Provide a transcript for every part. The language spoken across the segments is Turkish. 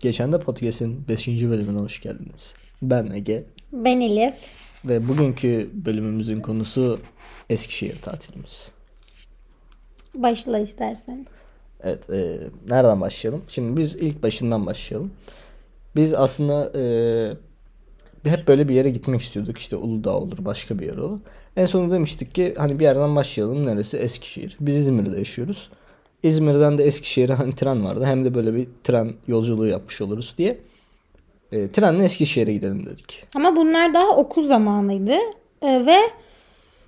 Geçen de podcast'in 5. bölümüne hoş geldiniz. Ben Ege Ben Elif. ve bugünkü bölümümüzün konusu Eskişehir tatilimiz. Başla istersen. Evet, e, nereden başlayalım? Şimdi biz ilk başından başlayalım. Biz aslında e, hep böyle bir yere gitmek istiyorduk. İşte Uludağ olur, başka bir yer olur. En sonunda demiştik ki hani bir yerden başlayalım. Neresi? Eskişehir. Biz İzmir'de yaşıyoruz. İzmir'den de Eskişehir'e hani tren vardı. Hem de böyle bir tren yolculuğu yapmış oluruz diye. E, trenle Eskişehir'e gidelim dedik. Ama bunlar daha okul zamanıydı. Ee, ve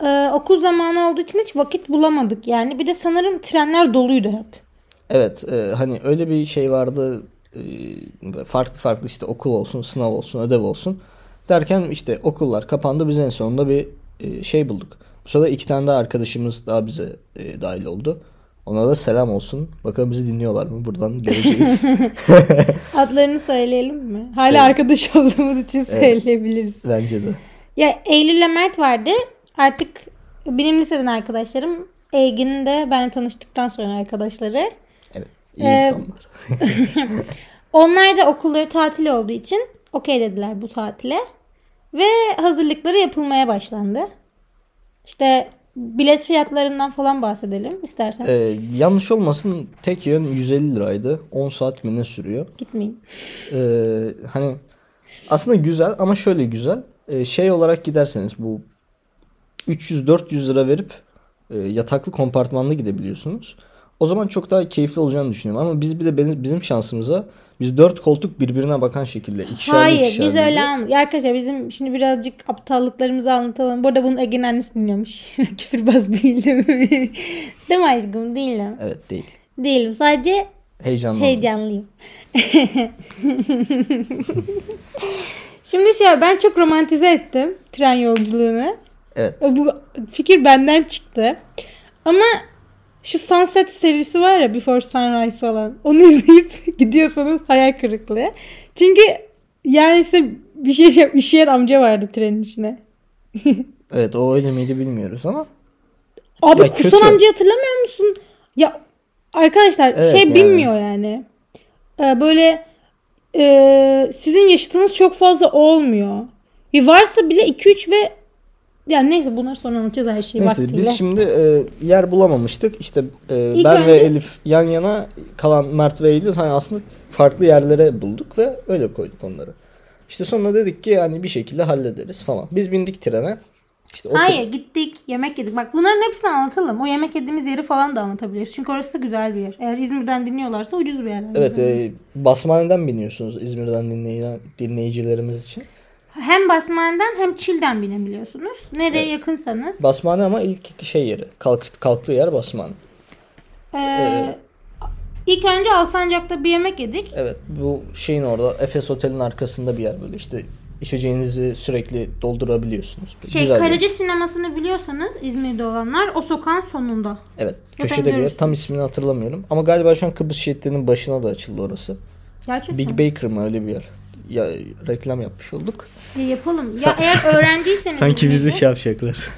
e, okul zamanı olduğu için hiç vakit bulamadık. Yani bir de sanırım trenler doluydu hep. Evet e, hani öyle bir şey vardı e, farklı farklı işte okul olsun sınav olsun ödev olsun derken işte okullar kapandı biz en sonunda bir e, şey bulduk. Bu sırada iki tane daha arkadaşımız daha bize e, dahil oldu. Ona da selam olsun. Bakalım bizi dinliyorlar mı? Buradan göreceğiz. Adlarını söyleyelim mi? Hala Söyle. arkadaş olduğumuz için Evet. söyleyebiliriz. Bence de. Ya Eylül ile Mert vardı. Artık benim liseden arkadaşlarım. Egin'in de benimle tanıştıktan sonra arkadaşları. Evet. iyi Ee, insanlar. Onlar da okulları tatil olduğu için okey dediler bu tatile. Ve hazırlıkları yapılmaya başlandı. İşte bilet fiyatlarından falan bahsedelim istersen. Ee, yanlış olmasın tek yön 150 liraydı. 10 saat mi ne sürüyor? Gitmeyin. Ee, hani aslında güzel ama şöyle güzel. Ee, şey olarak giderseniz bu 300-400 lira verip e, yataklı kompartmanlı gidebiliyorsunuz. O zaman çok daha keyifli olacağını düşünüyorum. Ama biz bir de benim, bizim şansımıza biz 4 koltuk birbirine bakan şekilde ikişerli Hayır biz ikişerliydi. öyle almadık. Arkadaşlar bizim şimdi birazcık aptallıklarımızı anlatalım. Bu arada bunun Ege'nin annesi dinliyormuş. Küfürbaz değilim. Değil mi aşkım? Değilim. Evet değil. Değilim. Sadece Heyecanlı. Heyecanlıyım. Şimdi şöyle ben çok romantize ettim tren yolculuğunu. Evet. Bu fikir benden çıktı. Ama şu Sunset serisi var ya Before Sunrise falan. Onu izleyip gidiyorsanız hayal kırıklığı. Çünkü yani size bir şey diyeceğim. Üşüyen amca vardı trenin içine. Evet o öyle miydi bilmiyoruz ama. Abi Ya kusan kötü. amcayı hatırlamıyor musun? Ya arkadaşlar Evet şey yani. bilmiyor yani. Ee, böyle e, sizin yaşıtınız çok fazla olmuyor. Bir varsa bile 2-3 ve yani neyse bunları sonra anlatacağız her şeyi Neyse vaktiyle. biz şimdi e, yer bulamamıştık. İşte e, İlk ben ve önce- Elif yan yana kalan Mert ve Eylül hani aslında farklı yerlere bulduk ve öyle koyduk onları. İşte sonra dedik ki yani bir şekilde hallederiz falan. Biz bindik trene. İşte o Hayır gittik yemek yedik. Bak bunların hepsini anlatalım. O yemek yediğimiz yeri falan da anlatabiliriz. Çünkü orası da güzel bir yer. Eğer İzmir'den dinliyorlarsa ucuz bir yer. Evet e, Basmane'den biniyorsunuz İzmir'den dinleyen dinleyicilerimiz için. Hem Basmane'den hem Çil'den binebiliyorsunuz. Nereye Evet. yakınsanız. Basmane ama ilk şey yeri. Kalk, kalktığı yer Basmane. Ee, ilk önce Alsancak'ta bir yemek yedik. Evet bu şeyin orada Efes Otel'in arkasında bir yer böyle işte içeceğinizi sürekli doldurabiliyorsunuz. Şey Güzel bir yer. Karaca sinemasını biliyorsanız İzmir'de olanlar o sokağın sonunda. Evet. Köşede bir yer. görürsün. Tam ismini hatırlamıyorum. Ama galiba şu an Kıbrıs şeridinin başına da açıldı orası. Gerçekten. Big Baker mı öyle bir yer. Ya reklam yapmış olduk. Ya yapalım. Ya eğer öğrenciyseniz İzmir'de- yapacaklar.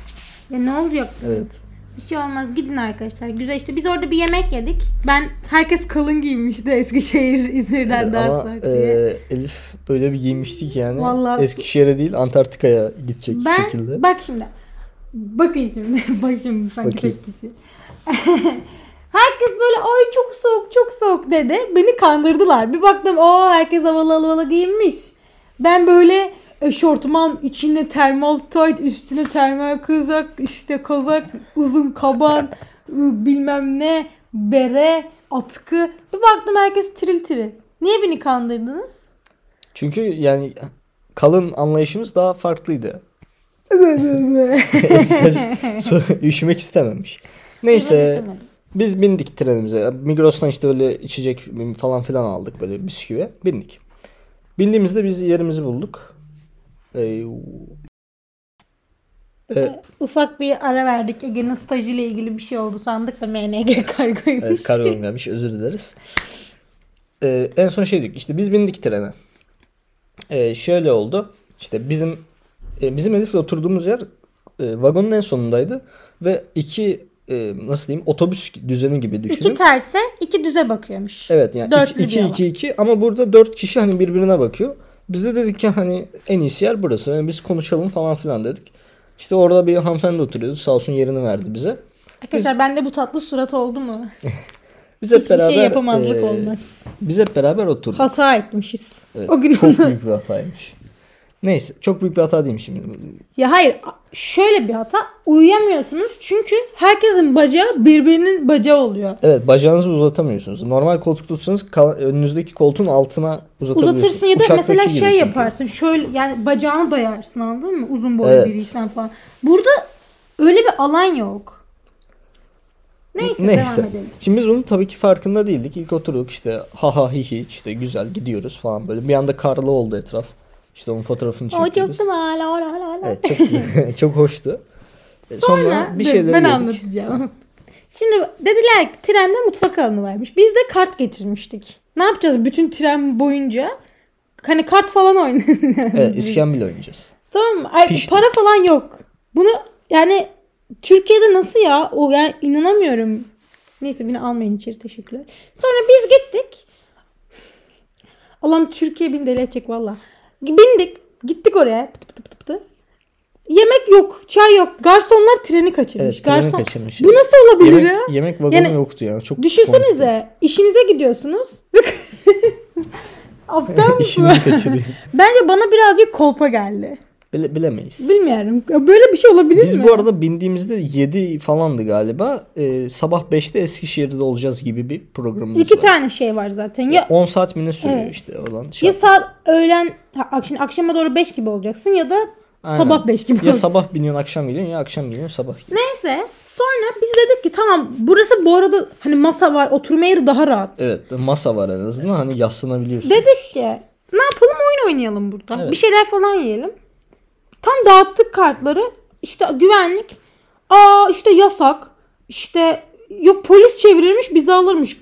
Ya ne olacak? Evet. Bir şey olmaz. Gidin arkadaşlar. Güzel işte biz orada bir yemek yedik. Ben herkes kalın giymişti Eskişehir İzmir'den Evet, daha ama sıcak diye. e, Elif böyle bir giymişti ki yani Vallahi- Eskişehir'e değil Antarktika'ya gidecek Ben şekilde. bak şimdi. Bakın şimdi. bak şimdi sanki Bakayım. Herkes böyle ay çok soğuk çok soğuk dedi. Beni kandırdılar. Bir baktım o herkes havalı havalı giyinmiş. Ben böyle eşortman içine termal tayt üstüne termal kazak işte kazak uzun kaban bilmem ne bere atkı. Bir baktım herkes tiril tiril. Niye beni kandırdınız? Çünkü yani kalın anlayışımız daha farklıydı. Üşümek istememiş. Neyse biz bindik trenimize. Migros'tan işte böyle içecek falan filan aldık böyle bisküvi. Bindik. Bindiğimizde biz yerimizi bulduk. Ee, e, Ufak bir ara verdik. Ege'nin stajıyla ilgili bir şey oldu sandık da MNG kargoymuş. evet kargo gelmiş özür dileriz. Ee, en son şey dedik işte biz bindik trene. Ee, şöyle oldu. İşte bizim e, bizim Elif'le oturduğumuz yer e, vagonun en sonundaydı ve iki e, nasıl diyeyim otobüs düzeni gibi düşünün. İki terse iki düze bakıyormuş. Evet yani Dörtlü 2 bir 2 2 ama burada 4 kişi hani birbirine bakıyor. Biz de dedik ki hani en iyisi yer burası. Yani biz konuşalım falan filan dedik. İşte orada bir hanımefendi oturuyordu. Sağ olsun yerini verdi bize. Arkadaşlar bende bu tatlı surat oldu mu? Biz hep Hiçbir beraber şey yapamazlık e, olmaz. Biz hep beraber oturduk. Hata etmişiz. Evet, O gün çok büyük bir hataymış. Neyse çok büyük bir hata değil şimdi. Ya hayır şöyle bir hata uyuyamıyorsunuz çünkü herkesin bacağı birbirinin bacağı oluyor. Evet bacağınızı uzatamıyorsunuz. Normal koltuk tutsanız önünüzdeki koltuğun altına uzatabiliyorsunuz. Uzatırsın ya da Uçaktaki mesela şey çünkü. yaparsın. Şöyle yani bacağını dayarsın anladın mı? Uzun boylu Evet. biriysen falan. Burada öyle bir alan yok. Neyse, Neyse. devam edelim. Şimdi biz bunun tabii ki farkında değildik. İlk oturduk işte ha ha hi hi işte güzel gidiyoruz falan böyle. Bir anda karlı oldu etraf. İşte onun fotoğrafını çekiyoruz. Evet çok güzel, çok hoştu. E, Sonra, Sonra bir şeyler ben yedik. anlatacağım. Şimdi dediler ki trende mutfak alanı varmış. Biz de kart getirmiştik. Ne yapacağız bütün tren boyunca? Hani kart falan oynarız. yani. Evet iskambil oynayacağız. Tamam mı? Ay, para falan yok. Bunu yani Türkiye'de nasıl ya? O yani inanamıyorum. Neyse beni almayın içeri teşekkürler. Sonra biz gittik. Allah'ım Türkiye beni deli edecek valla. Bindik. Gittik oraya. Pıtı pıtı pıtı pıtı. Yemek yok. Çay yok. Garsonlar treni kaçırmış. Evet treni Garson... kaçırmış. Bu nasıl olabilir yemek, ya? yemek vagonu Yani yoktu ya. Çok komikti. Düşünsenize. işinize gidiyorsunuz. Aptal mısın? Bence bana birazcık kolpa geldi. Bile, bilemeyiz. Bilmiyorum. Böyle bir şey olabilir Biz mi? bu arada bindiğimizde 7 falandı galiba. Ee, sabah 5'te Eskişehir'de olacağız gibi bir programımız İki var. tane şey var zaten. Ya 10 saat mi ne sürüyor Evet. işte olan ya şart. saat öğlen akşam, akşama doğru 5 gibi olacaksın ya da Aynen. sabah 5 gibi Ya olacaksın. sabah biniyorsun akşam geliyorsun ya akşam geliyorsun sabah geliyorsun. Neyse sonra biz dedik ki tamam burası bu arada hani masa var oturma yeri daha rahat. Evet masa var en azından hani yaslanabiliyorsun. Dedik ki ne yapalım oyun oynayalım burada. Evet. Bir şeyler falan yiyelim. Tam dağıttık kartları. İşte güvenlik. Aa işte yasak. İşte yok polis çevirilmiş bizi alırmış.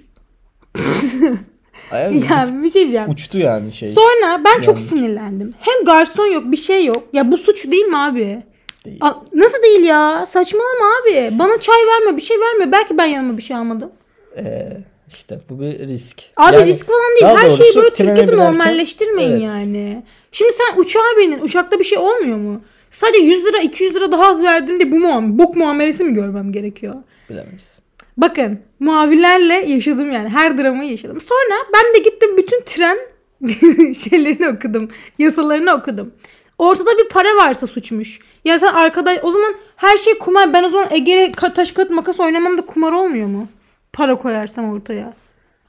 Ay, Yani bir şey diyeceğim. Uçtu yani şey. Sonra ben çok Yanlış. sinirlendim. Hem garson yok bir şey yok. Ya bu suç değil mi abi? Değil. A- nasıl değil ya? Saçmalama abi. Bana çay verme bir şey verme. Belki ben yanıma bir şey almadım. Ee, işte bu bir risk. Abi Yani risk falan değil. Her şeyi böyle Türkiye'de binerken- normalleştirmeyin Evet. yani. Şimdi sen uçağa binin. Uçakta bir şey olmuyor mu? Sadece 100 lira 200 lira daha az verdiğinde bu muam bok muamelesi mi görmem gerekiyor? Bilemeyiz. Bakın muavinlerle yaşadım yani. Her dramayı yaşadım. Sonra ben de gittim bütün tren şeylerini okudum. Yasalarını okudum. Ortada bir para varsa suçmuş. Ya sen arkadaş o zaman her şey kumar. Ben o zaman Ege'ye taş kağıt makas oynamam da kumar olmuyor mu? Para koyarsam ortaya.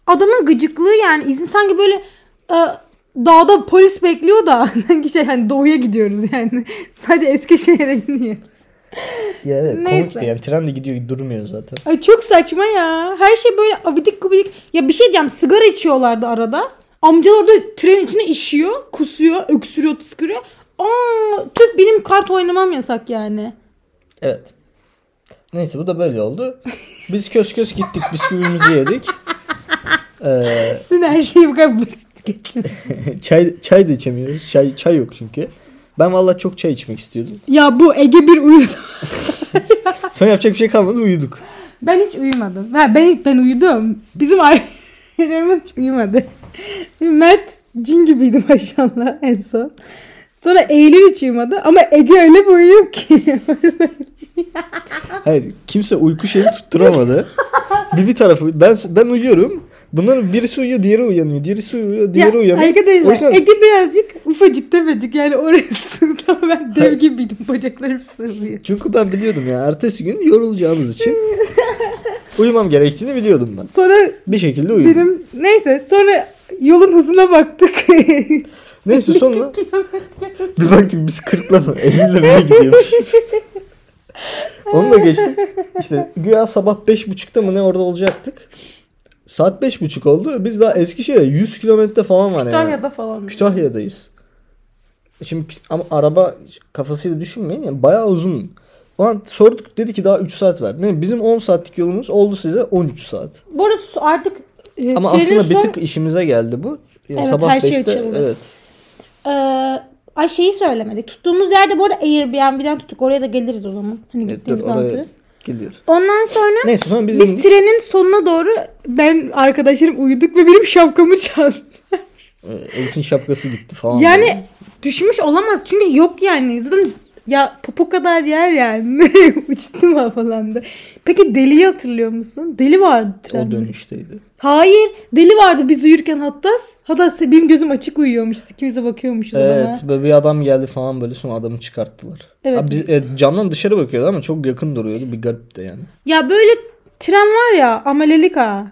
Adamın gıcıklığı yani. izin sanki böyle e, dağda polis bekliyor da sanki şey hani doğuya gidiyoruz yani. Sadece Eskişehir'e gidiyoruz. Ya evet Neyse. komikti yani tren de gidiyor durmuyor zaten. Ay çok saçma ya. Her şey böyle abidik gubidik. Ya bir şey diyeceğim sigara içiyorlardı arada. Amcalar da tren içine işiyor, kusuyor, öksürüyor, tıskırıyor. Aa, Türk benim kart oynamam yasak yani. Evet. Neyse bu da böyle oldu. Biz kös kös gittik bisküvimizi yedik. Ee, Sizin her şeyi bu kadar basit geçin. çay çay da içemiyoruz. Çay çay yok çünkü. Ben vallahi çok çay içmek istiyordum. ya bu Ege bir uyudu. Sonra yapacak bir şey kalmadı uyuduk. Ben hiç uyumadım. Ha, ben ben uyudum. Bizim ailelerimiz hiç uyumadı. Mert cin gibiydi maşallah en son. Sonra Eylül hiç uyumadı ama Ege öyle bir uyuyor ki. Hayır kimse uyku şeyi tutturamadı. bir bir tarafı ben ben uyuyorum. Bunların birisi uyuyor, diğeri uyanıyor. Birisi uyuyor, diğeri ya, uyanıyor. Arkadaşlar O yüzden Ege birazcık ufacık tefecik yani orası ben dev gibiydim bacaklarım sığmıyor. çünkü ben biliyordum ya ertesi gün yorulacağımız için uyumam gerektiğini biliyordum ben. Sonra Bir şekilde uyudum. benim neyse sonra yolun hızına baktık. Neyse sonra bir baktık biz 40'la mı 50'le mi gidiyormuşuz. Onu da geçtik. İşte güya sabah 5.30'da mı ne orada olacaktık. Saat 5.30 oldu. Biz daha Eskişehir'e 100 kilometre falan var yani. Kütahya'da falan. Kütahya'dayız. Şimdi ama araba kafasıyla düşünmeyin yani bayağı uzun. O an sorduk dedi ki daha 3 saat var. Ne bizim 10 saatlik yolumuz oldu size 13 saat. Bu artık e, Ama aslında bir tık işimize geldi bu. Yani Evet, sabah her şey 5'te açıldı. evet. Ee, ay şeyi söylemedik. Tuttuğumuz yerde bu arada Airbnb'den tuttuk. Oraya da geliriz o zaman. Hani Evet, gittiğimizi dur, oraya- anlatırız. Geliyoruz. Ondan sonra Neyse sonra biz, biz indik. trenin sonuna doğru ben arkadaşlarım uyuduk ve benim şapkamı çaldı. Ee, Elif'in şapkası gitti falan. Yani düşmüş olamaz çünkü yok yani. Zaten ya popo kadar yer yani. Uçtum havalandı. Peki Deli'yi hatırlıyor musun? Deli vardı o trende. dönüşteydi. Hayır. Deli vardı biz uyurken hatta. Hatta benim gözüm açık uyuyormuştu. İkimiz de bakıyormuşuz Evet ona. böyle bir adam geldi falan böyle sonra adamı çıkarttılar. Evet. Abi biz e, camdan dışarı bakıyordu ama çok yakın duruyordu bir garip de yani. Ya böyle tren var ya amelelik ha.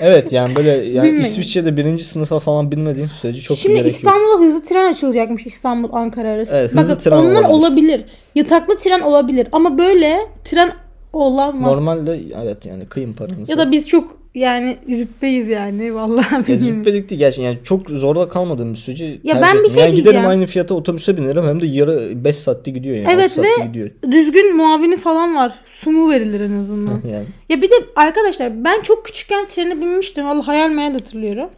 Evet yani böyle yani Bilmiyorum. İsviçre'de birinci sınıfa falan binmediğin sürece çok Şimdi gerek yok. İstanbul'a hızlı tren açılacakmış İstanbul Ankara arası. Evet, hızlı Bakın tren onlar olabilir. olabilir. Yataklı tren olabilir ama böyle tren olamaz. Normalde evet yani kıyım paranızı. Ya da biz çok yani züppeyiz yani vallahi ya züppelik değil gerçekten yani çok zorda kalmadığım bir sürece Ya ben bir ettim. şey yani giderim diyeceğim. aynı fiyata otobüse binerim hem de yarı 5 saatte gidiyor yani. Evet ve- gidiyor. Düzgün muavini falan var. Sumu verilir en azından. yani. ya bir de arkadaşlar ben çok küçükken trene binmiştim. Vallahi hayal meyal hatırlıyorum.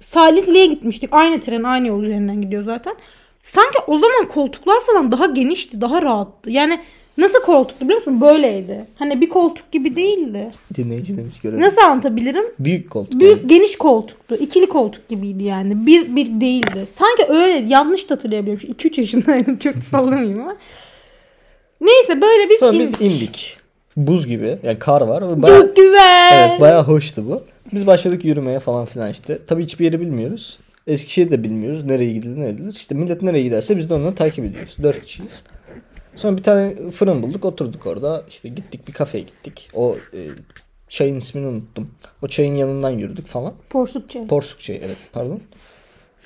Salihli'ye gitmiştik. Aynı tren aynı yol üzerinden gidiyor zaten. Sanki o zaman koltuklar falan daha genişti, daha rahattı. Yani nasıl koltuktu biliyor musun? Böyleydi. Hani bir koltuk gibi değildi. Dinleyicilerimiz görelim. Nasıl anlatabilirim? Büyük koltuk. Büyük yani. geniş koltuktu. İkili koltuk gibiydi yani. Bir bir değildi. Sanki öyle yanlış da hatırlayabiliyorum. 2-3 yaşındaydım. Çok sallamayayım ama. Neyse böyle biz Sonra indik. biz indik. Buz gibi yani kar var bayağı, Çok güzel. evet, bayağı hoştu bu. Biz başladık yürümeye falan filan işte. Tabii hiçbir yeri bilmiyoruz. Eskişehir'i de bilmiyoruz. Nereye gidilir ne edilir. İşte millet nereye giderse biz de onları takip ediyoruz. Dört kişiyiz. Sonra bir tane fırın bulduk oturduk orada. İşte gittik bir kafeye gittik. O e, çayın ismini unuttum. O çayın yanından yürüdük falan. Porsukça. Porsuk çayı evet pardon.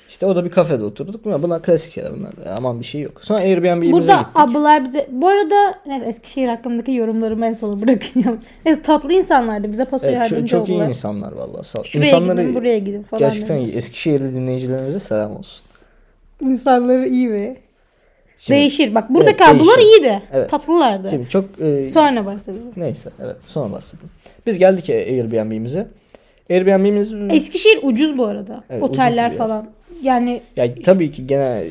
İşte o da bir kafede oturduk. Bunlar, bunlar klasik şeyler bunlar. Aman bir şey yok. Sonra Airbnb'imize Burada gittik. ablalar bize... Bu arada neyse Eskişehir hakkındaki yorumlarımı en sona bırakacağım. Neyse tatlı insanlardı. Bize paso Evet, çok, yardımcı çok iyi oldular. insanlar vallahi. Sağ ol. Şuraya İnsanları gidin buraya gidin falan. gerçekten dedi. iyi. Eskişehirli dinleyicilerimize selam olsun. İnsanları iyi ve Şimdi, değişir. Bak buradaki Evet, ablalar değişir. iyiydi. Evet. Tatlılardı. şimdi çok e, Sonra bahsedelim. neyse evet sonra bahsedeyim. Biz geldik Airbnb'imize. Airbnb'imiz Eskişehir ucuz bu arada. Evet, Oteller falan. Yani ya tabii ki gene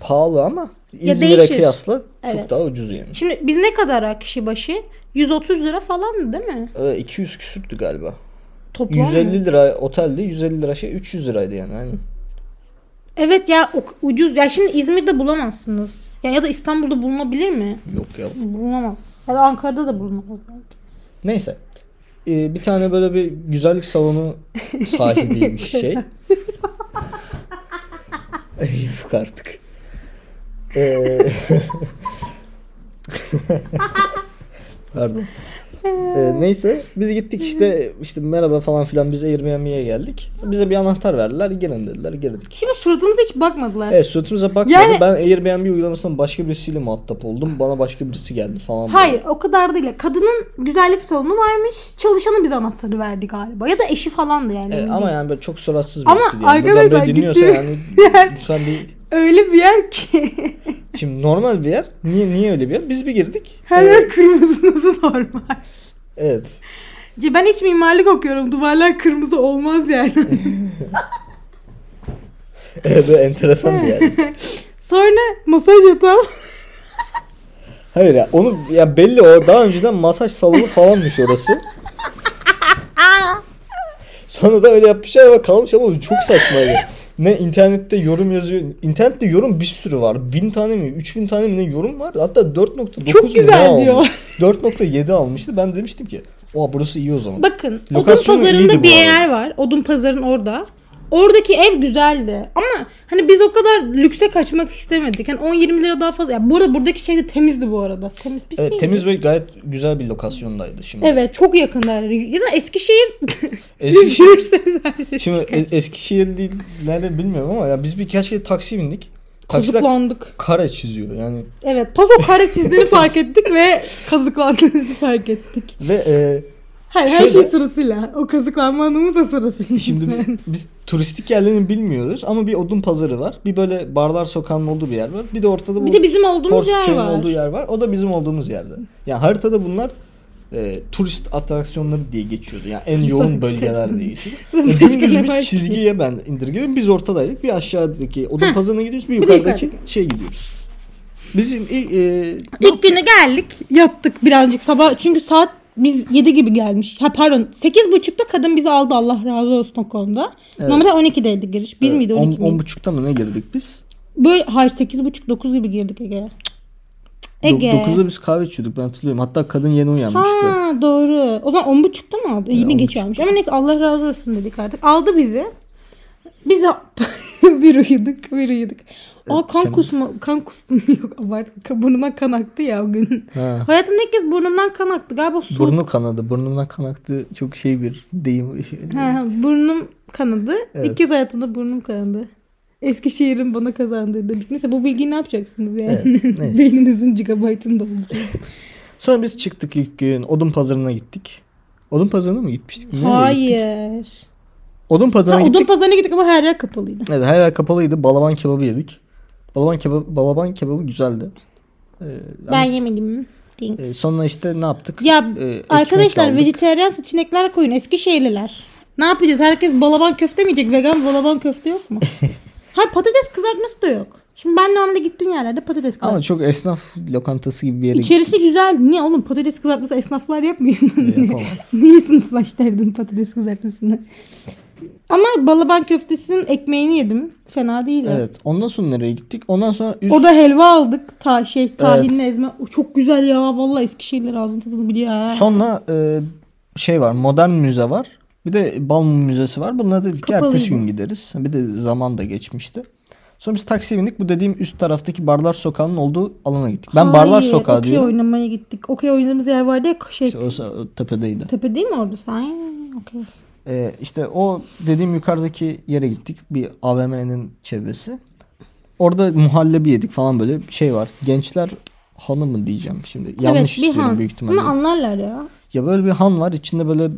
pahalı ama İzmir'e kıyasla Evet. çok daha ucuz yani. şimdi biz ne kadar kişi başı? 130 lira falandı değil mi? Ee, 200 küsürtü galiba. Toplam mı? 150 lira otelde 150 lira şey 300 liraydı yani. Hani Evet ya ucuz. Ya şimdi İzmir'de bulamazsınız. Ya, ya da İstanbul'da bulunabilir mi? yok ya. Bulunamaz. Ya da Ankara'da da bulunamaz. belki. Neyse. Ee, bir tane böyle bir güzellik salonu sahibiymiş şey. Yok artık. Ee, Pardon. Ee, neyse biz gittik işte işte merhaba falan filan biz Airbnb'ye geldik. Bize bir anahtar verdiler. Gelin dediler. Girdik. Şimdi suratımıza hiç bakmadılar. Evet suratımıza bakmadı. Yani- Ben Airbnb uygulamasından başka birisiyle muhatap oldum. Bana başka birisi geldi falan. böyle. Hayır o kadar değil. Kadının güzellik salonu varmış. Çalışanı bize anahtarı verdi galiba. Ya da eşi falandı yani. Emin ama değilim. yani böyle çok suratsız Ama birisi diyelim. Buradan arkadaşlar böyle dinliyorsa yani lütfen bir Öyle bir yer ki. Şimdi normal bir yer. Niye niye öyle bir yer? Biz bir girdik. Her Ee, yer kırmızı nasıl normal. evet. Ya ben hiç mimarlık okuyorum. Duvarlar kırmızı olmaz yani. Evet böyle enteresan bir yer. Sonra masaj yatağı. Hayır ya onu ya belli o daha önceden masaj salonu falanmış orası. Sonra da öyle yapmışlar ama kalmış ama çok saçmaydı. Ne internette yorum yazıyor. İnternette yorum bir sürü var. Bin tane mi? Üç bin tane mi ne yorum var? Hatta 4.9 Çok güzel diyor. 4.7 almıştı. Ben demiştim ki Oha burası iyi o zaman. Bakın Lokasyonu odun pazarında bir yer var. Odun pazarın orada. Oradaki ev güzeldi. Ama hani biz o kadar lükse kaçmak istemedik. Hani 10-20 lira daha fazla. Ya burada buradaki şey de temizdi bu arada. Temiz pis Evet değildi. temiz ve gayet güzel bir lokasyondaydı şimdi. Evet çok yakınlar. Ya da Eskişehir Eskişehir, yürürseniz her yere şimdi çıkar. Es- Eskişehirliler bilmiyorum ama ya biz birkaç kere taksi bindik. Taksiler Kazıklandık. kare çiziyor yani. Evet paso kare çizdiğini fark ettik ve kazıklandığımızı fark ettik. Ve e, Hayır her Şöyle- şey sırasıyla. O kazıklanma anımız da sırasıyla. Şimdi biz, biz turistik yerlerini bilmiyoruz ama bir odun pazarı var. Bir böyle barlar sokağının olduğu bir yer var. Bir de ortada bu Bir de bizim olduğumuz yer var. olduğu yer var. O da bizim olduğumuz yerde. Yani haritada bunlar e, turist atraksiyonları diye geçiyordu. Yani en yoğun bölgeler diye geçiyordu. E, dümdüz bir çizgiye ben indirgedim. Biz ortadaydık. Bir aşağıdaki odun Heh. pazarına gidiyoruz. Bir yukarıdaki şey gidiyoruz. Bizim ilk, e, İlk güne geldik. Yattık birazcık sabah. Çünkü saat biz 7 gibi gelmiş. Ha pardon 8.30'da kadın bizi aldı Allah razı olsun o konuda. Evet. Normalde 12'deydi giriş. 1 miydi 12 on, on miydi? buçukta mı ne girdik biz? Böyle hayır 8.30 9 gibi girdik Ege. Ege. Do- dokuzda biz kahve içiyorduk ben hatırlıyorum. Hatta kadın yeni uyanmıştı. Ha doğru. O zaman 10.30'da mı aldı? Yine 10.30'da. geç almış. Ama neyse Allah razı olsun dedik artık. Aldı bizi. Biz bir uyuduk, bir uyuduk. Aa kan kendimiz- kusma, kan kustum yok abartma. Burnuma kan aktı ya o gün. Ha. Hayatımda ilk kez burnumdan kan aktı. Galiba su. Burnu kanadı. Burnundan kan aktı. Çok şey bir deyim. Ha, burnum kanadı. Evet. İlk kez hayatımda burnum kanadı. Eskişehir'in bana kazandırdığı. Neyse bu bilgiyi ne yapacaksınız yani? Evet, neyse. Beyninizin gigabaytını dolduracağım. Sonra biz çıktık ilk gün. Odun pazarına gittik. Odun pazarına mı gitmiştik? Nereye gittik? Hayır. Odun pazarına Ha, gittik. odun pazarına gittik ama her yer kapalıydı. Evet her yer kapalıydı. Balaban kebabı yedik. Balaban kebabı, balaban kebabı güzeldi. Ee, Ben ama, yemedim. Thanks. e, sonra işte ne yaptık? Ya Ee, arkadaşlar aldık. vejeteryan seçenekler koyun. Eskişehirliler. Ne yapacağız? Herkes balaban köfte mi yiyecek? Vegan balaban köfte yok mu? Hayır patates kızartması da yok. Şimdi ben normalde gittiğim yerlerde patates Ama kızartması. çok esnaf lokantası gibi bir yere İçerisi güzel. Niye oğlum patates kızartması esnaflar yapmıyor mu? gittik. Yapamaz. Niye sınıflaştırdın patates kızartmasını? Ama balaban köftesinin ekmeğini yedim. Fena değil. Evet. Ondan sonra nereye gittik? Ondan sonra üst... Orada helva aldık. Ta şey tahinli ezme. O çok güzel ya. Vallahi Eskişehirler ağzın tadını biliyor ha. Sonra e, şey var. Modern müze var. Bir de bal müzesi var. Bunlara dedik ki ertesi gün gideriz. Bir de zaman da geçmişti. Sonra biz taksiye bindik. Bu dediğim üst taraftaki Barlar Sokağı'nın olduğu alana gittik. Ben Barlar Hayır, Sokağı okey diyorum. oynamaya gittik. Okey oynadığımız yer vardı ya şey. İşte o, o tepedeydi. Tepe değil mi orada sen? Okey. Ee, işte o dediğim yukarıdaki yere gittik. Bir AVM'nin çevresi. Orada muhallebi yedik falan böyle bir şey var. Gençler hanı mı diyeceğim şimdi. Yanlış evet, bir istiyorum han. büyük ihtimalle. Ama anlarlar ya. Ya böyle bir han var. içinde böyle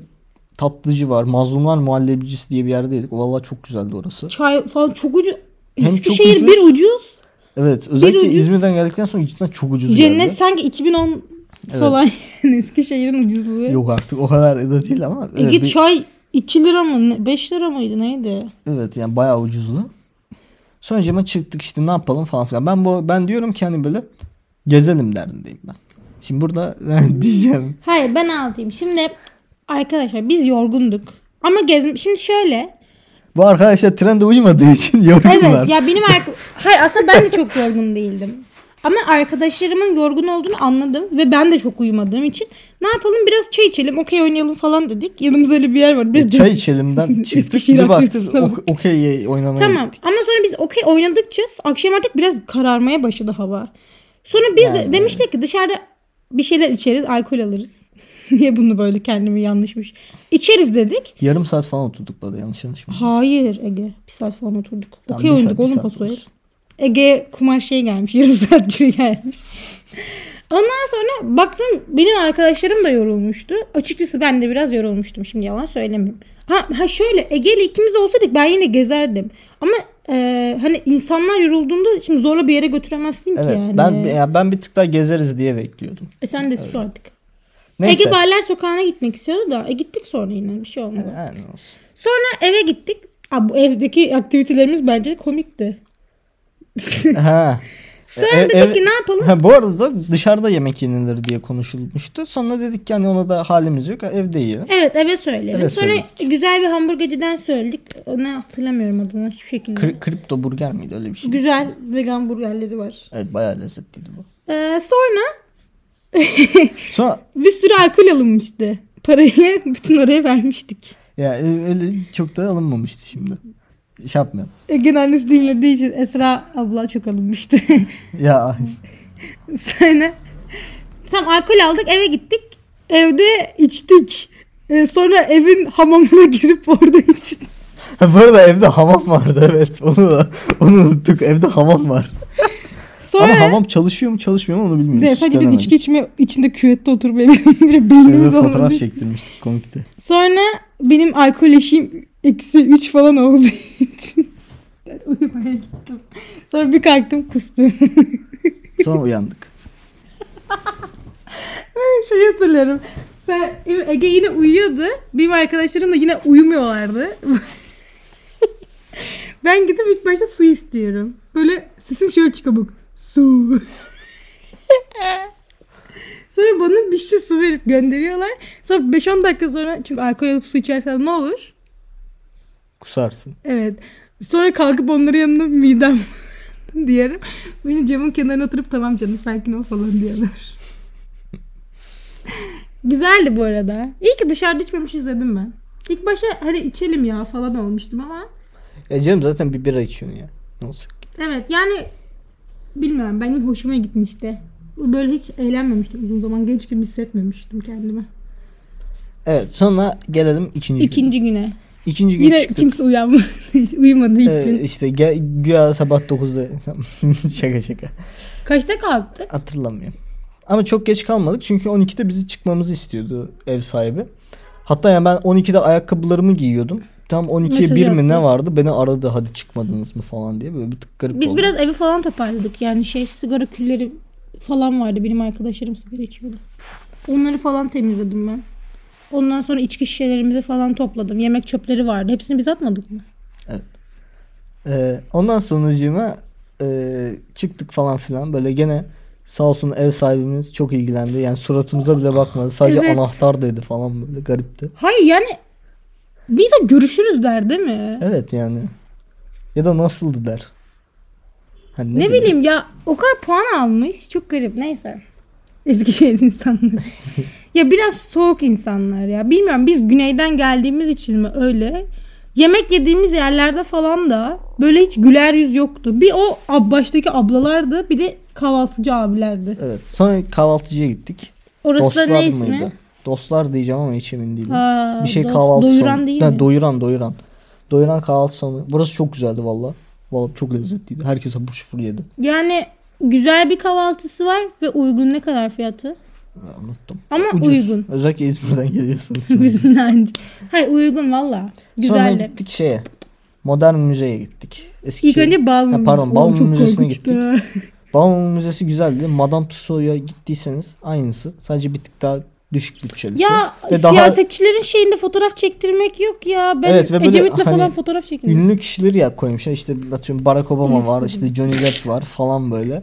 tatlıcı var. Mazlumlar muhallebicisi diye bir yerdeydik. Vallahi çok güzeldi orası. Çay falan çok ucuz. Hem çok Eskişehir ucuz. bir ucuz. Evet. Özellikle ucuz. İzmir'den geldikten sonra cidden çok ucuz Cennet geldi. sanki 2010 Evet. falan yani Eskişehir'in ucuzluğu. Yok artık o kadar da değil ama. Ege Evet, bir- çay 2 lira mı? ne- 5 lira mıydı neydi? Evet yani bayağı ucuzlu. Sonucuma çıktık işte ne yapalım falan filan. Ben bu ben diyorum ki hani böyle gezelim derdindeyim ben. Şimdi burada ben diyeceğim. Hayır ben anlatayım. Şimdi arkadaşlar biz yorgunduk. Ama gezm şimdi şöyle. Bu arkadaşlar trende uyumadığı için yorgunlar. Evet ya benim arka... Hayır aslında ben de çok yorgun değildim. Ama arkadaşlarımın yorgun olduğunu anladım ve ben de çok uyumadığım için ne yapalım biraz çay içelim okey oynayalım falan dedik. Yanımızda öyle bir yer var. Biraz Çay içelimden çıktık bir baktık okey oynamaya Tamam gittik. ama sonra biz okey oynadıkça akşam artık biraz kararmaya başladı hava. Sonra biz de Yani. demiştik ki dışarıda bir şeyler içeriz alkol alırız. Niye bunu böyle kendimi yanlışmış. İçeriz dedik. Yarım saat falan oturduk burada yanlış anlaşılma. Hayır Ege. Bir saat falan oturduk. Tamam, okey oynadık oğlum pasoya. Ege kumar şey gelmiş. Yarım saat gibi gelmiş. Ondan sonra baktım benim arkadaşlarım da yorulmuştu. Açıkçası ben de biraz yorulmuştum. Şimdi yalan söylemeyeyim. Ha, ha şöyle Ege ile ikimiz olsaydık ben yine gezerdim. Ama e, hani insanlar yorulduğunda şimdi zorla bir yere götüremezsin Evet ki yani. ben ya ben bir tık daha gezeriz diye bekliyordum. E sen de sus artık. Neyse. Ege Barlar Sokağı'na gitmek istiyordu da e, gittik sonra yine bir şey olmadı. Yani olsun. Sonra eve gittik. Aa, bu evdeki aktivitelerimiz bence komikti. Ha. Sonra E- dedik ev- ki ne yapalım? Ha, bu arada dışarıda yemek yenilir diye konuşulmuştu. Sonra dedik ki hani ona da halimiz yok evde yiyelim. Evet eve söyleyelim. Eve Sonra söyledik. güzel bir hamburgerciden söyledik. Onu hatırlamıyorum adını hiçbir şekilde. Kri- kripto burger miydi öyle bir şey? güzel vegan burgerleri var. Evet bayağı lezzetliydi bu. Ee, sonra Sonra bir sürü alkol alınmıştı. Parayı bütün oraya vermiştik. ya e- öyle çok da alınmamıştı şimdi. Şey yapmayalım. Egen annesi dinlediği için Esra abla çok alınmıştı. Ya Sonra tam alkol aldık eve gittik. Evde içtik. Ee, sonra evin hamamına girip orada içtik. bu arada evde hamam vardı evet. Onu da onu unuttuk. Evde hamam var. Sonra Ama hamam çalışıyor mu çalışmıyor mu onu bilmiyoruz. de, sadece biz içki içme içinde küvette bir beynimiz olmadı. fotoğraf çektirmiştik komikti. Sonra benim alkol eşiğim eksi 3 falan olduğu için ben uyumaya gittim. Sonra bir kalktım kustum. Sonra uyandık. Şeyi hatırlıyorum. Sen, Ege yine uyuyordu. Benim arkadaşlarım da yine uyumuyorlardı. ben gidip ilk başta su istiyorum. Böyle sesim şöyle çıkıyor bak. Su. Sonra bana bir şişe su verip gönderiyorlar. Sonra 5-10 dakika sonra çünkü alkol alıp su içersen ne olur? Kusarsın. Evet. Sonra kalkıp onların yanına midem diyorum. Beni camın kenarına oturup tamam canım sakin ol falan diyorlar. Güzeldi bu arada. İyi ki dışarıda içmemişiz dedim ben. İlk başta hani içelim ya falan olmuştum ama. Ya canım zaten bir bira içiyorsun ya. Ne olacak? Evet yani bilmiyorum benim hoşuma gitmişti. Böyle hiç eğlenmemiştim uzun zaman. Genç gibi hissetmemiştim kendimi. Evet sonra gelelim ikinci. İkinci güne. İkinci gün Yine çıktık. kimse uyanmadı. Uyumadığı için. Ee, işte gel, güya sabah 9'da şaka şaka. Kaçta kalktı? Hatırlamıyorum. Ama çok geç kalmadık çünkü 12'de bizi çıkmamızı istiyordu ev sahibi. Hatta yani ben 12'de ayakkabılarımı giyiyordum. Tam 12'ye Mesaj 1 mi ne vardı beni aradı hadi çıkmadınız mı falan diye böyle bir tık garip Biz oldu. biraz evi falan toparladık. Yani şey sigara külleri falan vardı. Benim arkadaşlarım sigara içiyordu. Onları falan temizledim ben. Ondan sonra içki şişelerimizi falan topladım. Yemek çöpleri vardı. Hepsini biz atmadık mı? Ee, ondan sonucuma e, çıktık falan filan böyle gene sağ olsun ev sahibimiz çok ilgilendi. Yani suratımıza bile bakmadı. Sadece Evet. anahtar dedi falan böyle garipti. Hayır yani biz de görüşürüz der değil mi? Evet yani. Ya da nasıldı der. Hani Ne bileyim ya o kadar puan almış. Çok garip. Neyse. Eskişehir insanları. ya biraz soğuk insanlar ya. Bilmiyorum biz güneyden geldiğimiz için mi öyle. Yemek yediğimiz yerlerde falan da böyle hiç güler yüz yoktu. Bir o ab- baştaki ablalardı bir de kahvaltıcı abilerdi. Evet. Sonra kahvaltıcıya gittik. Orası Dostlar da ne ismi? mıydı? Dostlar diyeceğim ama hiç emin değilim. Ha, bir şey do- kahvaltı Doyuran salonu. değil Ha, mi? Doyuran doyuran. Doyuran kahvaltı salonu. Burası çok güzeldi valla. Valla çok lezzetliydi. Herkes hapur şupur yedi. yani güzel bir kahvaltısı var ve uygun ne kadar fiyatı? Ya, unuttum. Ama Ucuz. uygun. Özellikle İzmir'den. Bizim bence. Hayır uygun valla. Sonra Güzeldi. gittik şeye. Modern müzeye gittik. İlk Eskişehir. önce Balmum. Ha, pardon, Balmum Müzesi'ne korkunçtu. Balmum Müzesi güzeldi. Madame Tussauds'a gittiyseniz aynısı. Sadece bir tık daha düşük bütçelisi. Ya Ve daha siyasetçilerin şeyinde fotoğraf çektirmek yok ya. Ben Evet, ve böyle Ecevit'le hani falan fotoğraf çekildim. ünlü kişileri ya koymuşlar. İşte atıyorum Barack Obama var, işte Johnny Depp var falan böyle.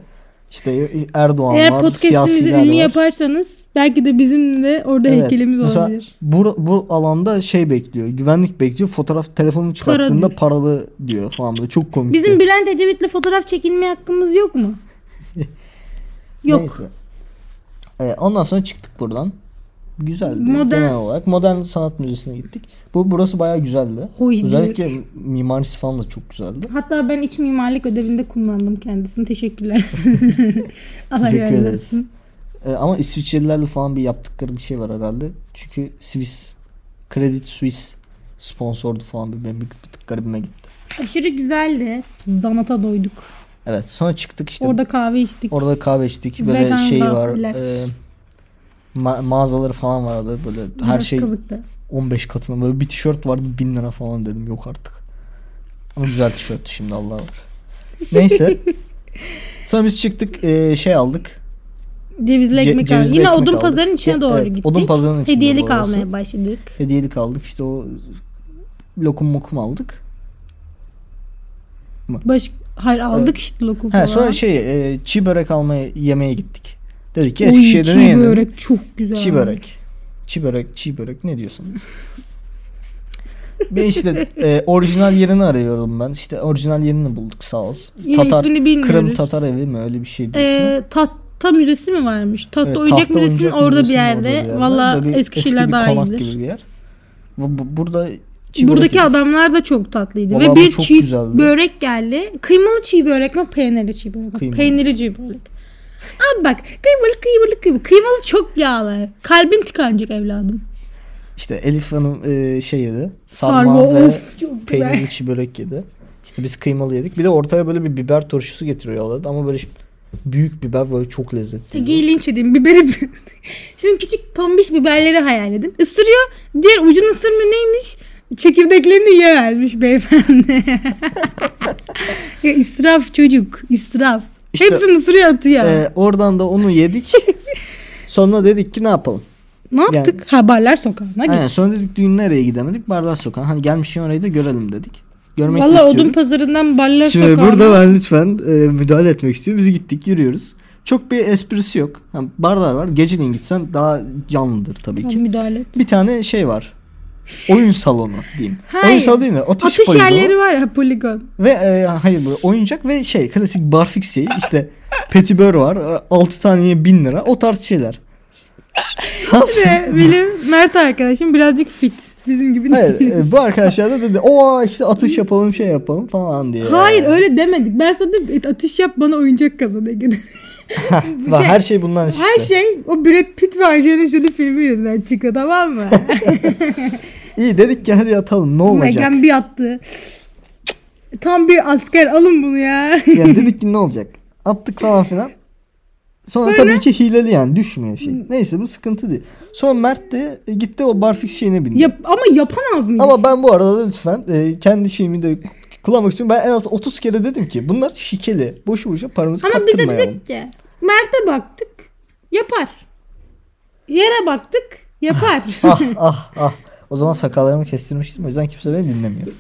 İşte Erdoğan Eğer var, siyasiler ünlü var. yaparsanız belki de bizim de orada Evet. heykelimiz Mesela olabilir. bu, bu alanda şey bekliyor. Güvenlik bekliyor. Fotoğraf telefonunu çıkarttığında diyor. paralı diyor falan böyle. Çok komikti. Bizim Bülent Ecevit'le fotoğraf çekilme hakkımız yok mu? yok. Neyse. Ee, ondan sonra çıktık buradan. Güzeldi. Modern- Genel olarak Modern Sanat Müzesi'ne gittik. Bu burası bayağı güzeldi. Hoş Özellikle mimarisi falan da çok güzeldi. Hatta ben iç mimarlık ödevinde kullandım kendisini. Teşekkürler. Allah Teşekkür razı olsun. Ee, ama İsviçrelilerle falan bir yaptıkları bir şey var herhalde. Çünkü Swiss Credit Suisse sponsordu falan bir benim bir, tık garibime gitti. Aşırı güzeldi. Zanata doyduk. Evet sonra çıktık işte. Orada kahve içtik. Orada kahve içtik. Böyle Vegan şey var. e, ma- mağazaları falan vardı. Böyle her Biraz şey kızıktı. 15 katına. Böyle bir tişört vardı 1000 lira falan dedim. Yok artık. Ama güzel tişörttü şimdi Allah var. Neyse. Sonra biz çıktık e, şey aldık. Cevizli Ce- ekmek cevizli aldık. Yine ekmek odun aldık. pazarının içine doğru evet, gittik. odun pazarının içinde Hediyelik bu almaya başladık. Hediyelik aldık. İşte o lokum mokum aldık. Baş... Hayır aldık işte lokum He, falan. sonra şey e, çiğ börek almaya yemeye gittik. Dedik ki Eskişehir'de ne yenir? börek çok güzel. Çiğ börek. Çiğ börek, çiğ börek ne diyorsanız. ben işte e, orijinal yerini arıyorum ben. İşte orijinal yerini bulduk sağ ol. Yine Tatar. Kırım Tatar evi mi öyle bir şeydi ismi. Ee, tahta müzesi mi varmış? Tahta Evet, oyuncak Tahta müzesinin Oyuncak orada bir yerde. orada bir Valla Eskişehirler daha iyidir. gibi bir yer. Bu, bu- burada çiğ Buradaki börek adamlar da çok tatlıydı. Vallahi Ve bir çiğ güzeldi. börek geldi. Kıymalı çiğ börek mi? Peynirli çiğ börek mi? Kıymalı. Peynirli çiğ börek. Abi bak kıymalı kıymalı kıymalı. Kıymalı çok yağlı. Kalbin tıkanacak evladım. İşte Elif Hanım e, şey yedi. Sarma, Sarma ve of peynirli çiğ börek yedi. İşte biz kıymalı yedik. Bir de ortaya böyle bir biber turşusu getiriyorlardı ama böyle büyük biber böyle çok lezzetli. Tegeyi linç edeyim. Biberi... Şimdi küçük tombiş biberleri hayal edin. Isırıyor. Diğer ucunu ısırmıyor neymiş? Çekirdeklerini yiyemezmiş beyefendi. ya israf çocuk. israf. İşte, Hepsini ısırıyor atıyor. e, oradan da onu yedik. Sonra dedik ki ne yapalım? ne yaptık? Ha Barlar Sokağı'na gittik. Aynen, sonra dedik düğün nereye gidemedik? Barlar Sokağı. Hani gelmişken orayı da görelim dedik. Görmek Valla odun pazarından Barlar Şimdi Sokağı'na. burada ben lütfen e, müdahale etmek istiyorum. Biz gittik yürüyoruz. Çok bir esprisi yok. Yani barlar var. Geceleyin gitsen daha canlıdır tabii ki. Müdahale et. Bir tane şey var. Oyun salonu diyeyim. Hayır. Oyun salonu değil de atış, Atış poligonu. yerleri var ya poligon. Ve e, hayır bu oyuncak ve şey klasik barfix şeyi işte petibör var 6 taneye 1000 lira o tarz şeyler. Sansın. Ve benim Mert arkadaşım birazcık fit. Bizim gibi Hayır değil. e, bu arkadaşlar da dedi o işte atış yapalım şey yapalım falan diye. Hayır öyle demedik. Ben sana dedim "Et, atış yap bana oyuncak kazan Ege. Ve her şey bundan işte. Her şey o Brad Pitt ve Angelina Jolie filmi yüzünden çıktı tamam mı? İyi dedik ki hadi atalım ne olacak? Megan bir attı. Tam bir asker alın bunu ya. Yani dedik ki ne olacak? Attık falan filan. Sonra tabii ki hileli yani düşmüyor şey. Neyse bu sıkıntı değil. Sonra Mert de e, gitti o barfix şeyine bindi. Yap, ama yapamaz mıyız? Ama ben bu arada da lütfen e, kendi şeyimi de kullanmak istiyorum. Ben en az 30 kere dedim ki bunlar şikeli. Boşu boşu paramızı Ama bize kaptırmayalım. dedik ki Mert'e baktık yapar. Yere baktık yapar. ah ah ah. O zaman sakallarımı kestirmiştim. O yüzden kimse beni dinlemiyor.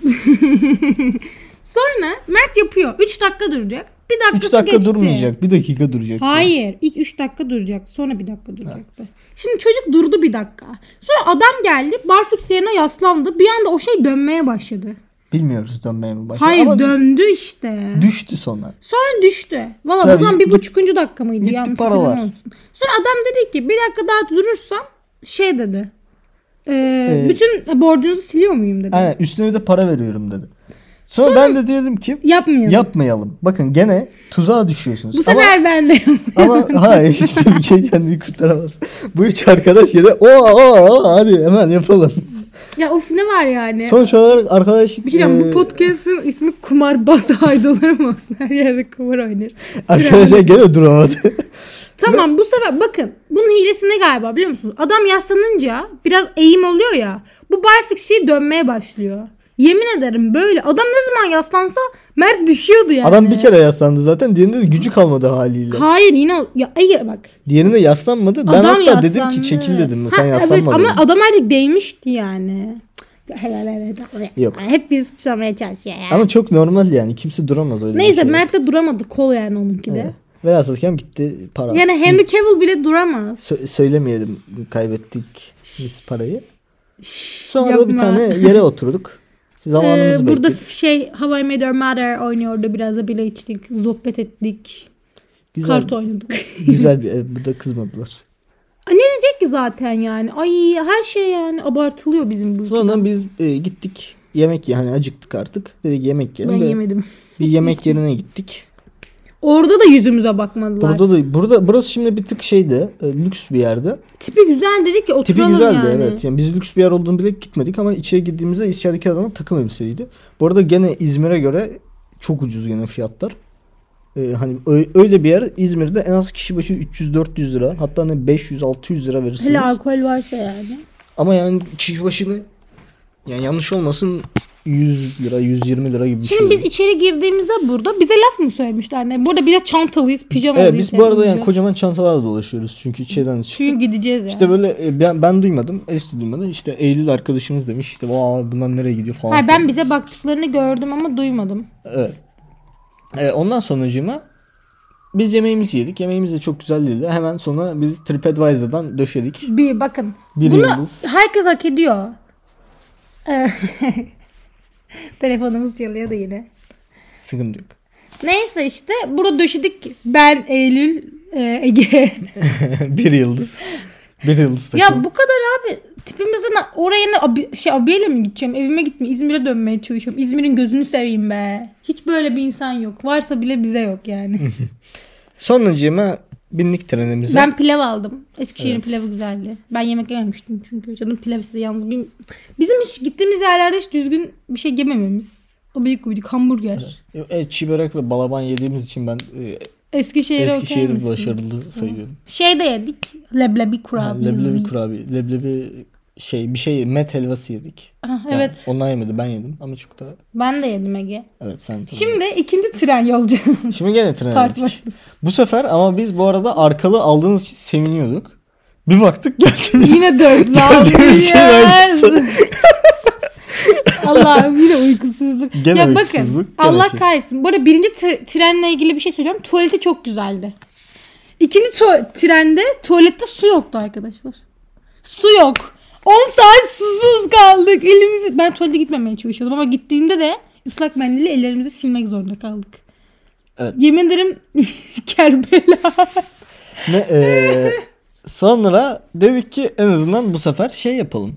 Sonra Mert yapıyor. 3 dakika duracak. Bir 3 dakikası dakika geçti. durmayacak. Bir dakika duracak. Hayır. ilk 3 dakika duracak. Sonra bir dakika duracaktı. Şimdi çocuk durdu bir dakika. Sonra adam geldi. Barfix yerine yaslandı. Bir anda o şey dönmeye başladı. Bilmiyoruz dönmeye mi başladı. Hayır Ama döndü işte. düştü sonra. Sonra düştü. Valla Tabii, o zaman bir git- buçukuncu dakika mıydı? gitti Yanlış paralar. hatırlamıyorsun. Sonra adam dedi ki bir dakika daha durursam şey dedi. "Ee, Ee, bütün borcunuzu siliyor muyum dedi. Aynen üstüne bir de para veriyorum dedi. Sonra, ben de dedim ki Yapmayalım. yapmayalım. Bakın gene tuzağa düşüyorsunuz. Bu ama, sefer ben de ama hayır işte bir şey kendini kurtaramaz. Bu üç arkadaş yine o o hadi hemen yapalım. ya of ne var yani? Sonuç olarak arkadaş bir şey diyeyim, e, bu podcast'ın ismi kumarbaz aydoları mı olsun? Her yerde kumar oynarız. arkadaşlar gene duramadı. Tamam bu sefer bakın bunun hilesi ne galiba biliyor musunuz? Adam yaslanınca biraz eğim oluyor ya. Bu barfix şey dönmeye başlıyor. Yemin ederim böyle. Adam ne zaman yaslansa Mert düşüyordu yani. Adam bir kere yaslandı zaten. Diğerinde de gücü kalmadı haliyle. Hayir yine ya Ege bak. Diğerine yaslanmadı. Ben adam hatta dedim yaslandı. ki çekil dedim. Sen yaslanma Evet dedim. ama adam artık değmişti yani. Ya, helal helal. Yok. Hep biz çıkamaya çalışıyor ya. Ama çok normal yani. Kimse duramaz öyle Neyse şey. Mert de duramadı kol yani onunki de. Evet. Velhasıl kelam gitti para. Yani Henry Cavill bile duramaz. sö- söylemeyelim kaybettik biz parayı. Sonra da Yapma. bir tane yere oturduk. Zamanımızı Ee, burada bekledik. şey How I Met Your Mother oynuyordu. Biraz da bile içtik. Sohbet ettik. Güzel, Kart oynadık. güzel bir ev. Burada kızmadılar. Ne diyecek ki zaten yani? Ay her şey yani abartılıyor bizim bu. Sonra biz e, gittik yemek ye hani acıktık artık. Dedik yemek ben yiyelim. de yemedim. Bir yemek yerine gittik. Orada da yüzümüze bakmadılar. Burada da burada burası şimdi bir tık şeydi. e, lüks bir yerde. Tipi güzel dedik ki Tipi oturalım güzeldi yani. evet. Yani biz lüks bir yer olduğunu bile gitmedik ama içeri girdiğimizde içerideki adamın takım elbiseydi. Bu arada gene İzmir'e göre çok ucuz gene fiyatlar. Ee, hani öyle bir yer İzmir'de en az kişi başı 300-400 lira hatta hani 500-600 lira verirsiniz. Hele alkol varsa yani. Ama yani kişi başını yani yanlış olmasın 100 lira 120 lira gibi bir Şimdi şey. biz içeri girdiğimizde burada bize laf mı söylemişler? Ne? Burada bize çantalıyız, pijamalıyız. Evet biz bu arada yani kocaman çantalarla dolaşıyoruz çünkü içeriden çıktık. Çünkü gideceğiz yani. İşte böyle e, ben, ben duymadım. Elif de duymadı. İşte Eylül arkadaşımız demiş işte Vaa, bunlar nereye gidiyor falan. Hayır, filan. ben bize baktıklarını gördüm ama duymadım. Evet. E, ondan sonracığıma biz yemeğimizi yedik. Yemeğimiz de çok güzel değildi. Hemen sonra biz TripAdvisor'dan döşedik. Bir bakın. Bir Bunu yıldız. herkes hak ediyor. Telefonumuz çalıyor da yine. Sıkıntı yok. Neyse işte burada döşedik. Ben Eylül, e, Ege. bir yıldız. Bir yıldız takım. ya bu kadar abi. Tipimizden oraya ne abi, şey abiyeyle mi gideceğim? Evime gitme. İzmir'e dönmeye çalışıyorum. İzmir'in gözünü seveyim be. Hiç böyle bir insan yok. Varsa bile bize yok yani. Sonracığıma bindik trenimize. ben pilav aldım. Eskişehir'in Evet. pilavı güzeldi. Ben yemek yememiştim çünkü. Canım pilav istedi yalnız. Bir... Bizim hiç gittiğimiz yerlerde hiç düzgün bir şey yemememiz. O büyük uyduk hamburger. Evet, çiğ börek ve balaban yediğimiz için ben e, Eskişehir'e Eskişehir'i başarılı sayıyorum. Şey de yedik. Leblebi Ha, kurabiye. leblebi kurabiye. Leblebi şey bir şey met helvası yedik. Ah, Yani evet. onlar yemedi ben yedim ama çok da Ben de yedim Ege. evet sen. Şimdi ikinci tren yolcu. Şimdi gene. Tartışmasız. Bu sefer ama biz bu arada arkalı aldığımız için seviniyorduk. Bir baktık geldiğimiz Yine dört Geldiğimiz şey. Allah'ım yine uykusuzluk. Gene ya uykusuzluk, bakın Allah şey. kahretsin. Bu arada birinci tre- trenle ilgili bir şey söyleyeceğim. Tuvaleti çok güzeldi. İkinci tu- trende tuvalette su yoktu arkadaşlar. Su yok. 10 saat susuz kaldık. Elimizi ben tuvalete gitmemeye çalışıyordum ama gittiğimde de ıslak mendille ellerimizi silmek zorunda kaldık. Evet. Yemin ederim Kerbela. Ne e, sonra dedik ki en azından bu sefer şey yapalım.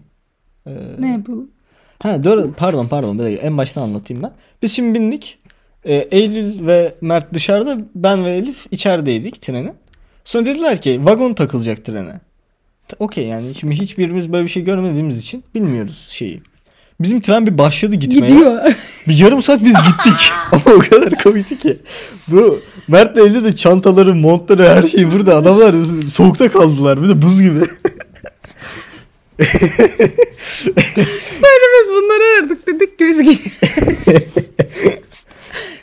E, ne yapalım? Ha doğru pardon pardon en baştan anlatayım ben. Biz şimdi bindik. E, Eylül ve Mert dışarıda ben ve Elif içerideydik trene. Sonra dediler ki vagon takılacak trene. Okey yani şimdi hiçbirimiz böyle bir şey görmediğimiz için bilmiyoruz şeyi. Bizim tren bir başladı gitmeye. Gidiyor. Bir yarım saat biz gittik. Ama o kadar komikti ki. Bu Mert Eylül de çantaları, montları her şeyi burada. Adamlar soğukta kaldılar. Bir de buz gibi. Sonra biz bunları aradık dedik ki biz gidiyoruz.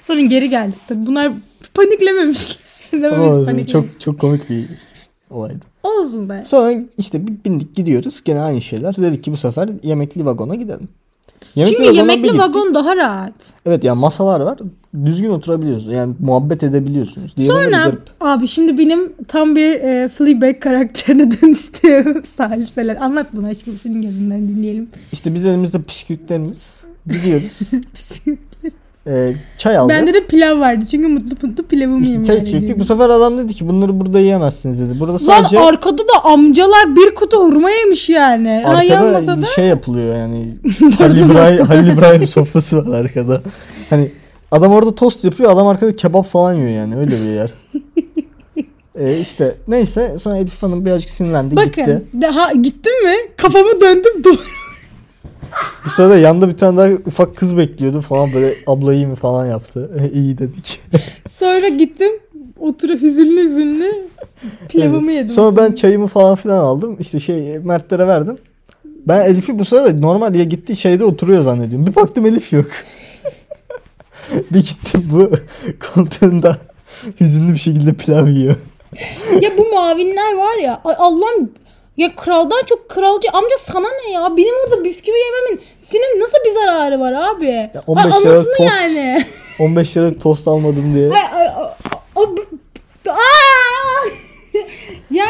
Sonra geri geldik tabii. Bunlar paniklememişler. Ama çok çok komik bir olaydı. Olsun be. Sonra işte bir bindik gidiyoruz. Gene aynı şeyler. Dedik ki bu sefer yemekli vagona gidelim. Yemekli Çünkü yemekli gittik. vagon daha rahat. Evet yani masalar var. Düzgün oturabiliyorsunuz. Yani muhabbet edebiliyorsunuz. Diğerleri Sonra abi şimdi benim tam bir e, Fleabag karakterine dönüştüğüm saliseler. Anlat bunu aşkım senin gözünden dinleyelim. İşte biz elimizde püskürtlerimiz. Gidiyoruz. Ee, çay alacağız. Bende de pilav vardı çünkü mutlu mutlu pilavımı İşte çay içecektik. Bu sefer adam dedi ki bunları burada yiyemezsiniz dedi. Burada sadece Lan arkada da amcalar bir kutu hurma yemiş yani. Arkada masada şey yapılıyor yani. Halil İbrahim, Halil İbrahim sofrası var arkada. Hani adam orada tost yapıyor. Adam arkada kebap falan yiyor yani. Öyle bir yer. ee, işte neyse sonra Elif Hanım birazcık sinirlendi Bakın gitti. daha gittim mi kafamı döndüm dur. Bu sırada yanında bir tane daha ufak kız bekliyordu falan böyle abla iyi mi falan yaptı. iyi dedik. Sonra gittim oturup hüzünlü hüzünlü pilavımı Evet. yedim. Sonra ben çayımı falan filan aldım. İşte şey Mertlere verdim. Ben Elif'i bu sırada normal ya gitti şeyde oturuyor zannediyorum. Bir baktım Elif yok. bir gittim bu koltuğunda hüzünlü bir şekilde pilav yiyor. ya bu muavinler var ya Allah'ım ya kraldan çok kralcı amca sana ne ya benim orada bisküvi yememin senin nasıl bir zararı var abi? Ya 15 liralık anlasın tost- yani. 15 liralık tost almadım diye. Ay, ay, ay, ay, Aa! ya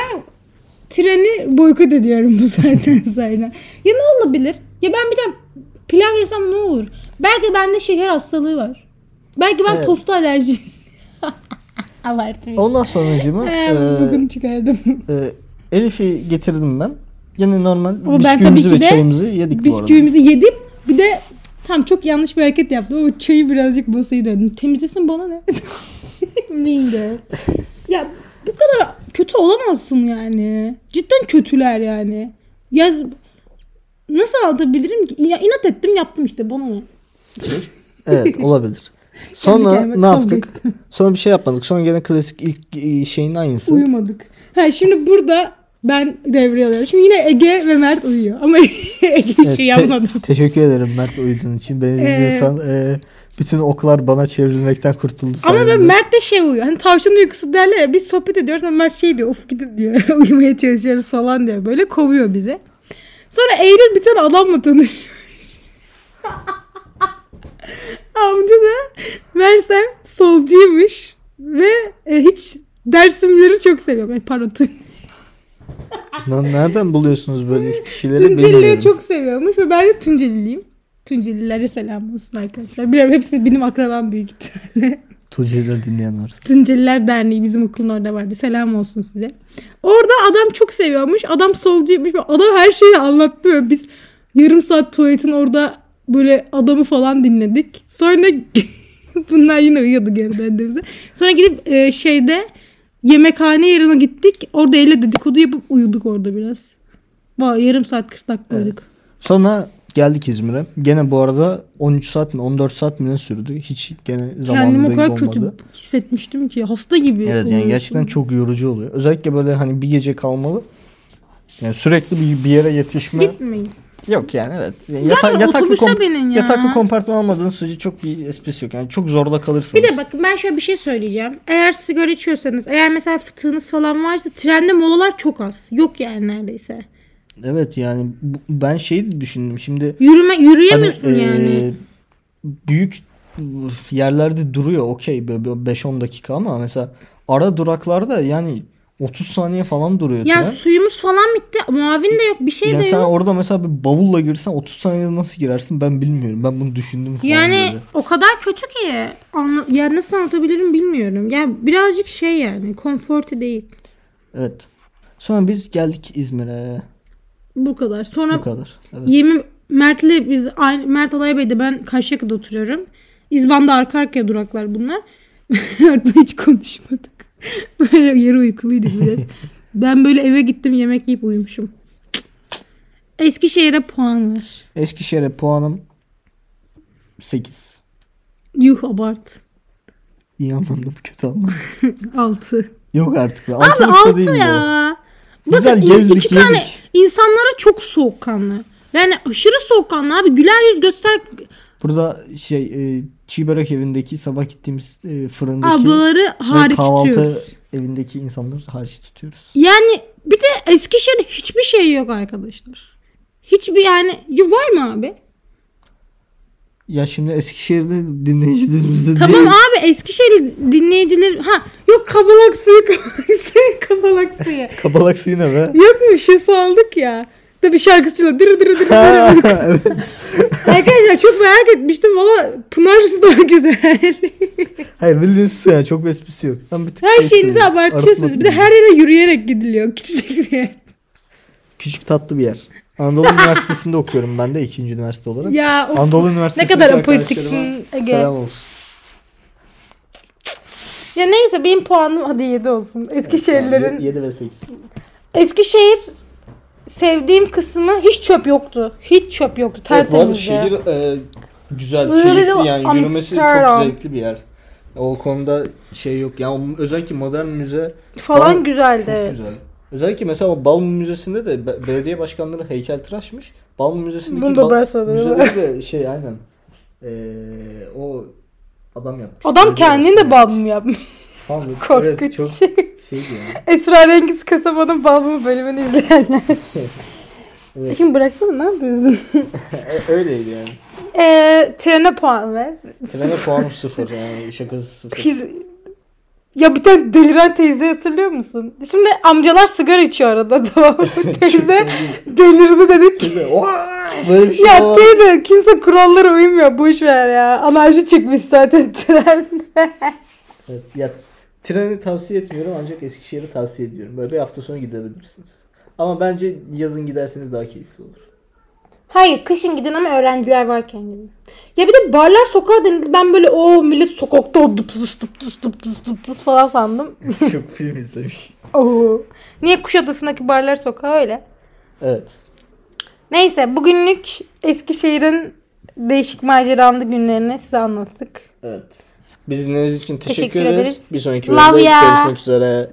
treni boykot ediyorum bu saatten sonra. Ya ne olabilir? Ya ben bir tane pilav yesem ne olur? Belki bende şeker hastalığı var. Belki ben Evet. tosta alerji. Abartmayayım. Ondan sonracığımı Ee, bugün çıkardım. e, Elif'i getirdim ben. Yine normal Ama bisküvimizi ve çayımızı yedik bu arada. Bisküvimizi yedim. Bir de tam çok yanlış bir hareket yaptım. O çayı birazcık basayı döndüm. Temizlesin bana ne? mean girl. Ya bu kadar kötü olamazsın yani. Cidden kötüler yani. Ya nasıl anlatabilirim ki? Ya inat ettim yaptım işte bana ne? Evet olabilir. Sonra ne yaptık? Sonra bir şey yapmadık. Sonra gene klasik ilk e, şeyin aynısı. Uyumadık. Ha şimdi burada ben devreye alıyorum. Şimdi yine Ege ve Mert uyuyor. Ama Ege hiç Evet, şey te- yapmadı. teşekkür ederim Mert uyuduğun için. Beni dinliyorsan e, bütün oklar bana çevrilmekten kurtuldu. Ama ben Mert de şey uyuyor. Hani tavşanın uykusu derler ya. Biz sohbet ediyoruz ama Mert şey diyor. Of gidin diyor. Uyumaya çalışıyoruz falan diyor. Böyle kovuyor bize. Sonra Eylül bir tane adamla tanışıyor. Amca da Mersem solcuymuş. Ve e, hiç dersimleri çok seviyor. Ay, Pardon. Lan nereden buluyorsunuz böyle kişileri? Tuncelileri çok seviyormuş. Ve ben de Tunceliliyim. Tuncelilere selam olsun arkadaşlar. Biliyorum hepsi benim akrabam büyük ihtimalle. Tunceli'den dinleyen varsa. Tunceliler Derneği bizim okulun orada vardı. Selam olsun size. Orada adam çok seviyormuş. Adam solcuymuş. Adam her şeyi anlattı. Böyle Biz yarım saat tuvaletin orada böyle adamı falan dinledik. Sonra bunlar yine uyuyordu geri döndüğümüzde. Sonra gidip e, şeyde yemekhane yerine gittik. Orada elle dedikodu yapıp uyuduk orada biraz. Vay yarım saat 40 dakika Evet. uyuduk. Sonra geldik İzmir'e. Gene bu arada 13 saat mi 14 saat mi ne sürdü? Hiç gene Kendimi zamanında o kadar kötü hissetmiştim ki. Hasta gibi. Evet yani gerçekten çok yorucu oluyor. Özellikle böyle hani bir gece kalmalı. Yani sürekli bir, bir yere yetişme. Gitmeyin. Yok yani evet. Yata- Yani yataklı, kom- ya. yataklı kompartman almadığın sürece çok bir esprisi yok. Yani çok zorda kalırsanız. Bir de bakın ben şöyle bir şey söyleyeceğim. Eğer sigara içiyorsanız, eğer mesela fıtığınız falan varsa trende molalar çok az. Yok yani neredeyse. Evet yani bu- ben şeyi de düşündüm. Şimdi Yürüme yürüyemiyorsun hani, yani. e, büyük yerlerde duruyor okey böyle 5-10 dakika ama mesela ara duraklarda yani 30 saniye falan duruyor Ya tren. suyumuz falan bitti. Muavin de yok. Bir şey Ya de sen yok. orada mesela bir bavulla girsen 30 saniyede nasıl girersin ben bilmiyorum. Ben bunu düşündüm falan Yani böyle. o kadar kötü ki. Anla, ya nasıl anlatabilirim bilmiyorum. Ya birazcık şey yani. Konfortu değil. Evet. Sonra biz geldik İzmir'e. Bu kadar. Sonra Bu kadar. Evet. Yemin Mert'le biz Mert Alaybey'de ben Karşıyaka'da oturuyorum. İzban'da arka arkaya duraklar bunlar. Mert'le hiç konuşmadık. Böyle yarı uykuluyduk biraz. ben böyle eve gittim yemek yiyip uyumuşum. Eskişehir'e puan ver. Eskişehir'e puanım 8. Yuh abart. İyi anlamda mı kötü anlamda. 6. Yok artık be. Abi Altılık da 6 değil ya. ya. Bakın Güzel gezdik, iki tane yedik. insanlara çok soğukkanlı. Yani aşırı soğukkanlı abi. Güler yüz göster Burada şey e, çiğ börek evindeki sabah gittiğimiz e, fırındaki ablaları hariç kahvaltı tutuyoruz. evindeki insanları hariç tutuyoruz. Yani bir de Eskişehir'de hiçbir şey yok arkadaşlar. Hiçbir yani Ya var mı abi? Ya şimdi Eskişehir'de dinleyicilerimizde Tamam değil. abi Eskişehir dinleyiciler ha yok kabalak suyu kabalak suyu kabalak suyu. Kabalak suyu ne be? Yok mu şişesi aldık ya. Tabii şarkısı çalıyor. Dırı dırı dırı. Arkadaşlar çok merak etmiştim. Valla Pınar daha güzel. Hayır bildiğiniz su yani çok bir esprisi yok. Ben bir tık her şey şeyinizi söyleyeyim. abartıyorsunuz. Arıtmak Bir de her yere yürüyerek gidiliyor. Küçücük bir yer. Küçük tatlı bir yer. Anadolu Üniversitesi'nde okuyorum ben de ikinci üniversite olarak. Ya o- Anadolu ne Üniversitesi'ndeki kadar arkadaşlarıma apolitiksin Ege. Selam olsun. Ya neyse benim puanım hadi 7 olsun. Eskişehirlerin 7 ve 8. Eskişehir sevdiğim kısmı hiç çöp yoktu. Hiç çöp yoktu. Evet, bu arada şehir e, güzel, keyifli yani yürümesi çok zevkli bir yer. O konuda şey yok. Yani özellikle modern müze falan Falan güzeldi. çok evet. güzel. Özellikle mesela o Balmum Müzesi'nde de be- belediye başkanları heykel tıraşmış. Balmum Müzesi'ndeki Bunu da Bal- müzeleri de şey aynen. Ee, o adam yapmış. Adam kendini de balmum yapmış. Böyle- Korkunç. Çok şey. şeydi yani. Esrarengiz Kasaba'nın balmumu bölümünü izleyenler. Evet. Şimdi bıraksana ne yapıyorsun? E, Öyleydi yani. Eee trene puan ver. Trene puanım sıfır yani şakası sıfır. Biz... Ya bir tane deliren teyze hatırlıyor musun? Şimdi amcalar sigara içiyor arada tamam mı? Teyze delirdi dedik. Böyle bir şey Ya var. teyze kimse kurallara uymuyor. Boş ver ya. Anarşi çıkmış zaten tren. Evet, ya treni tavsiye etmiyorum ancak Eskişehir'i tavsiye ediyorum. Böyle bir hafta sonra gidebilirsiniz. Ama bence yazın giderseniz daha keyifli olur. Hayır kışın gidin ama öğrenciler varken gidin. Ya bir de barlar sokağa denildi. Ben böyle o millet sokakta o dıptıs dıptıs dıptıs dıptıs falan sandım. Çok film izlemiş. Oo. Niye Kuşadası'ndaki barlar sokağı öyle? Evet. Neyse bugünlük Eskişehir'in değişik maceralı günlerini size anlattık. Evet. Bizi dinlediğiniz için teşekkür, Teşekkür ederiz. ederiz. Bir sonraki bölümde görüşmek üzere.